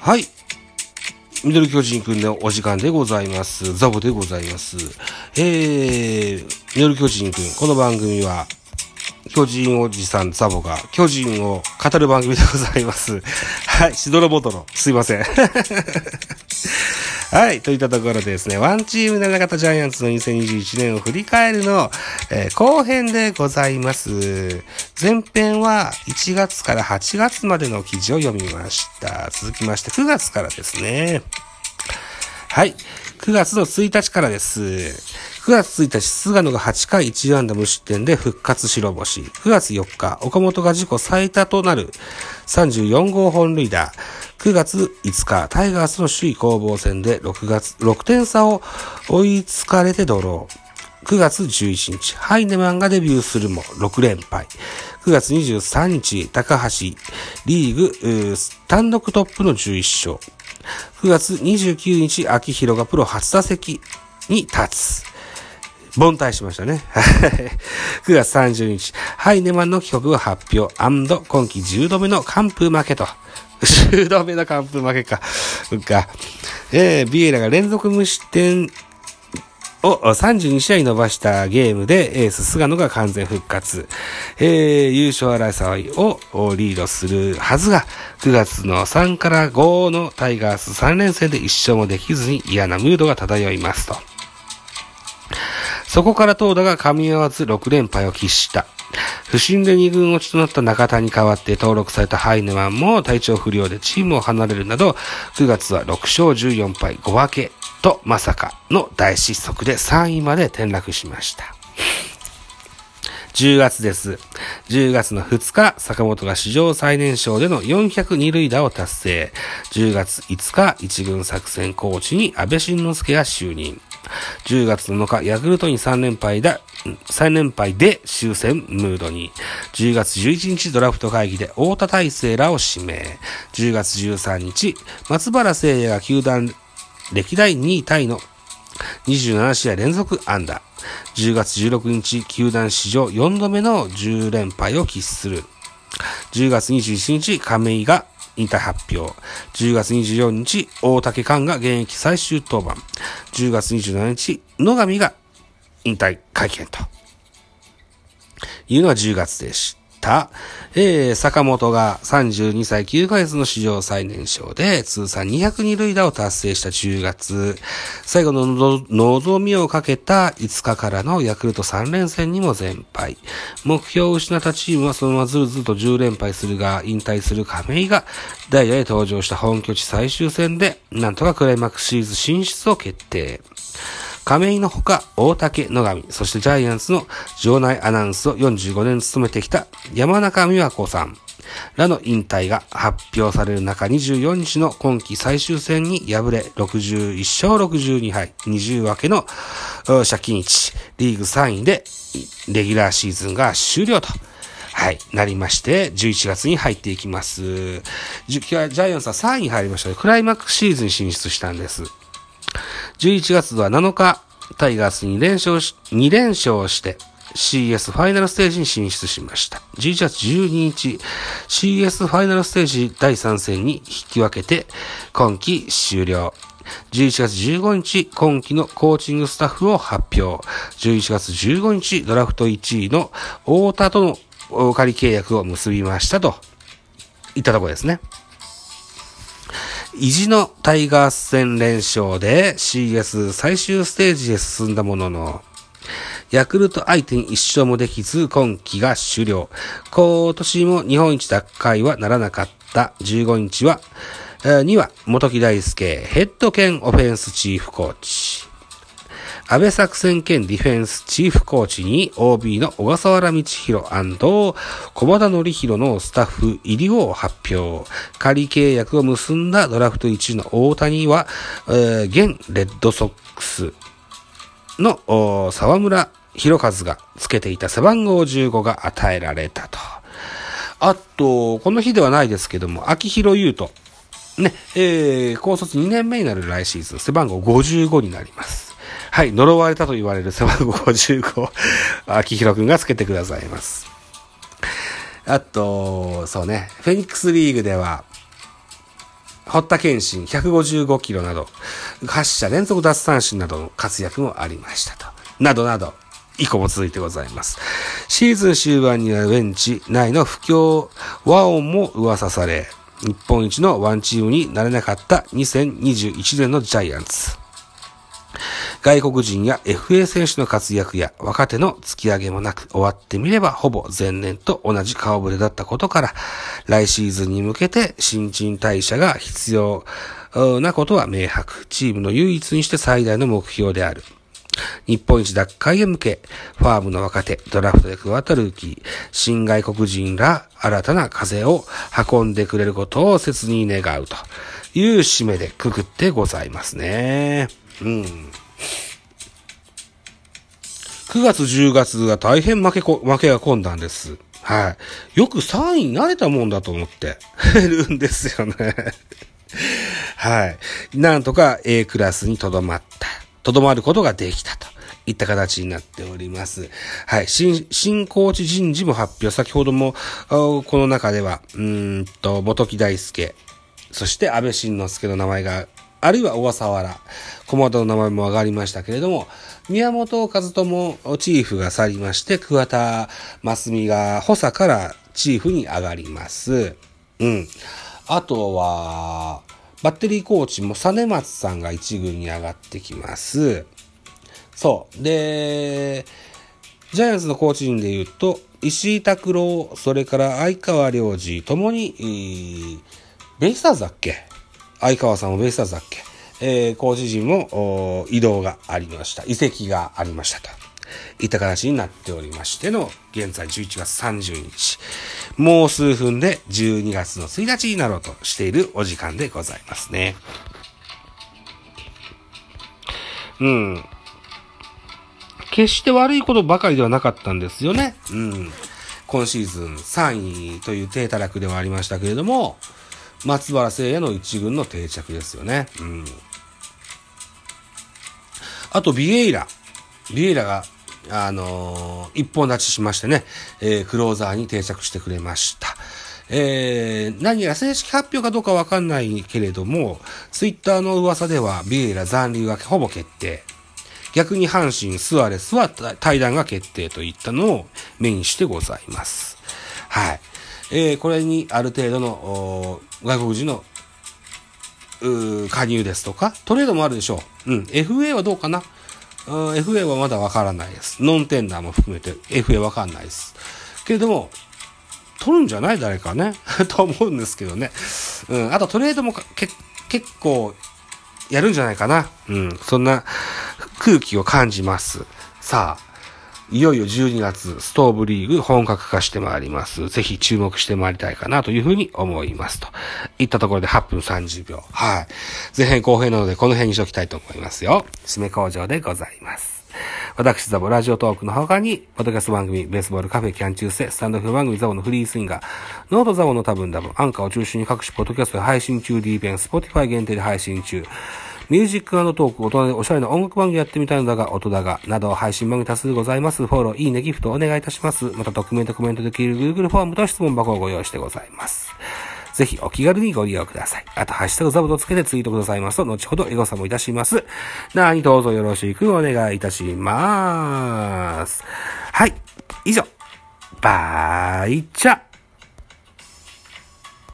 はい。ミドル巨人くんのお時間でございます。ザボでございます。えー、ミドル巨人くん、この番組は、巨人おじさんザボが巨人を語る番組でございます。はい、しどろボトロ、すいません。はい。といったところでですね、ワンチーム7型ジャイアンツの2021年を振り返るの、えー、後編でございます。前編は1月から8月までの記事を読みました。続きまして9月からですね。はい。9月の1日からです。9月1日、菅野が8回1安打無失点で復活白星。9月4日、岡本が自己最多となる34号本塁打。9月5日、タイガースの首位攻防戦で6月、6点差を追いつかれてドロー。9月11日、ハイネマンがデビューするも6連敗。9月23日、高橋、リーグ、単独トップの11勝。9月29日、秋広がプロ初打席に立つ。凡退しましたね。9月30日、ハイネマンの帰国を発表今季10度目の完封負けと。10度目の完封負けか。うか。えー、ビエラが連続無失点を32試合伸ばしたゲームでエース菅野が完全復活。えー、優勝争いをリードするはずが、9月の3から5のタイガース3連戦で1勝もできずに嫌なムードが漂いますと。そこから投打が噛み合わず6連敗を喫した。不審で2軍落ちとなった中田に代わって登録されたハイネマンも体調不良でチームを離れるなど、9月は6勝14敗5分けとまさかの大失速で3位まで転落しました。10月です。10月の2日、坂本が史上最年少での402塁打を達成。10月5日、一軍作戦コーチに安倍晋之助が就任。10月7日、ヤクルトに3連敗だ、3連敗で終戦ムードに。10月11日ドラフト会議で太田大成らを指名。10月13日、松原聖也が球団歴代2位タイの27試合連続安打。10月16日、球団史上4度目の10連敗を喫する。10月21日、亀井が引退発表。10月24日、大竹寛が現役最終登板。10月27日、野上が引退会見というのが10月でした。えー、坂本が32歳9ヶ月の史上最年少で通算202塁打を達成した10月、最後の望みをかけた5日からのヤクルト3連戦にも全敗。目標を失ったチームはそのままずるずると10連敗するが、引退する亀井がダイヤへ登場した本拠地最終戦で、なんとかクライマックスシリーズ進出を決定。亀井のほか、大竹野上、そしてジャイアンツの場内アナウンスを45年務めてきた山中美和子さんらの引退が発表される中、24日の今季最終戦に敗れ、61勝62敗、20分けの借金1、リーグ3位で、レギュラーシーズンが終了と。はい、なりまして、11月に入っていきます。ジャイアンツは3位に入りましたクライマックスシーズンに進出したんです。11月は7日、タイガースに連勝し、2連勝して CS ファイナルステージに進出しました。11月12日、CS ファイナルステージ第3戦に引き分けて、今季終了。11月15日、今季のコーチングスタッフを発表。11月15日、ドラフト1位の太田とのお借り契約を結びましたと、いったところですね。意地のタイガース戦連勝で CS 最終ステージへ進んだものの、ヤクルト相手に一勝もできず今季が終了。今年も日本一奪回はならなかった15日は、には元木大輔ヘッド兼オフェンスチーフコーチ。安倍作戦兼ディフェンスチーフコーチに OB の小笠原道弘小田則弘のスタッフ入りを発表。仮契約を結んだドラフト1位の大谷は、えー、現レッドソックスの沢村博和がつけていた背番号15が与えられたと。あと、この日ではないですけども、秋広優斗。ね、えー、高卒2年目になる来シーズン、背番号55になります。はい、呪われたと言われる背番号55、秋広くんがつけてくださいます。あと、そうね、フェニックスリーグでは、堀田健信155キロなど、8者連続奪三振などの活躍もありましたと。などなど、以降も続いてございます。シーズン終盤にはベンチ内の不況和音も噂され、日本一のワンチームになれなかった2021年のジャイアンツ。外国人や FA 選手の活躍や若手の突き上げもなく終わってみればほぼ前年と同じ顔ぶれだったことから、来シーズンに向けて新陳代謝が必要なことは明白。チームの唯一にして最大の目標である。日本一奪回へ向け、ファームの若手、ドラフトで加わったルーキー、新外国人ら新たな風を運んでくれることを切に願うという締めでくくってございますね。うん。9月10月が大変負けこ、負けが込んだんです。はい。よく3位になれたもんだと思って るんですよねはい。なんとか A クラスにとどまった。とどまることができたと。いった形になっております。はい。新、新コーチ人事も発表。先ほども、この中では、うんと、元木大輔、そして安倍晋之助の名前が、あるいは小笠原、駒田の名前も上がりましたけれども、宮本和友チーフが去りまして、桑田真澄が補佐からチーフに上がります。うん。あとは、バッテリーコーチも実松さんが一軍に上がってきます。そう。で、ジャイアンツのコーチ陣で言うと、石井拓郎、それから相川良二、ともに、ベイスターズだっけ？相川さんもベイスターズだっけ？えー、コーチ陣も移動がありました。移籍がありましたと。いった形になっておりましての、現在11月30日。もう数分で12月の1日になろうとしているお時間でございますね。うん。決して悪いことばかりではなかったんですよね。うん。今シーズン3位という低たらくではありましたけれども、松原聖也の一軍の定着ですよね。うん。あと、ビエイラ。ビエイラがあのー、一本立ちしましてね、えー、クローザーに定着してくれました。えー、何やら正式発表かどうかわかんないけれども、ツイッターの噂ではビエイラ残留がほぼ決定。逆に阪神、スアレスは対談が決定といったのを目にしてございます。はい。えー、これにある程度の外国人の加入ですとか、トレードもあるでしょう。うん。FA はどうかな？FA はまだわからないです。ノンテンダーも含めて FA わかんないです。けれども、取るんじゃない？誰かね？と思うんですけどね。うん。あとトレードもけ結構やるんじゃないかな？うん。そんな空気を感じます。さあ、いよいよ12月、ストーブリーグ本格化してまいります。ぜひ注目してまいりたいかなというふうに思いますと。いったところで8分30秒。はい。前編後編なのでこの辺にしときたいと思いますよ。締め工場でございます。私、ザボラジオトークの他に、ポッドキャスト番組、ベースボールカフェキャン中世、スタンドフル番組ザボのフリースインガー、ノートザボの多分ダブ、アンカーを中心に各種ポッドキャストで配信中、D ペン、スポティファイ限定で配信中、ミュージックトーク、大人でおしゃれな音楽番組やってみたいのだが、音だが、など配信番組多数ございます。フォロー、いいね、ギフトお願いいたします。また、ドキュメントコメントできる Google フォームと質問箱をご用意してございます。ぜひお気軽にご利用ください。あと、ハッシュタグザブとつけてツイートくださいますと、後ほどエゴサもいたします。何卒よろしくお願いいたします。はい。以上。バイチャ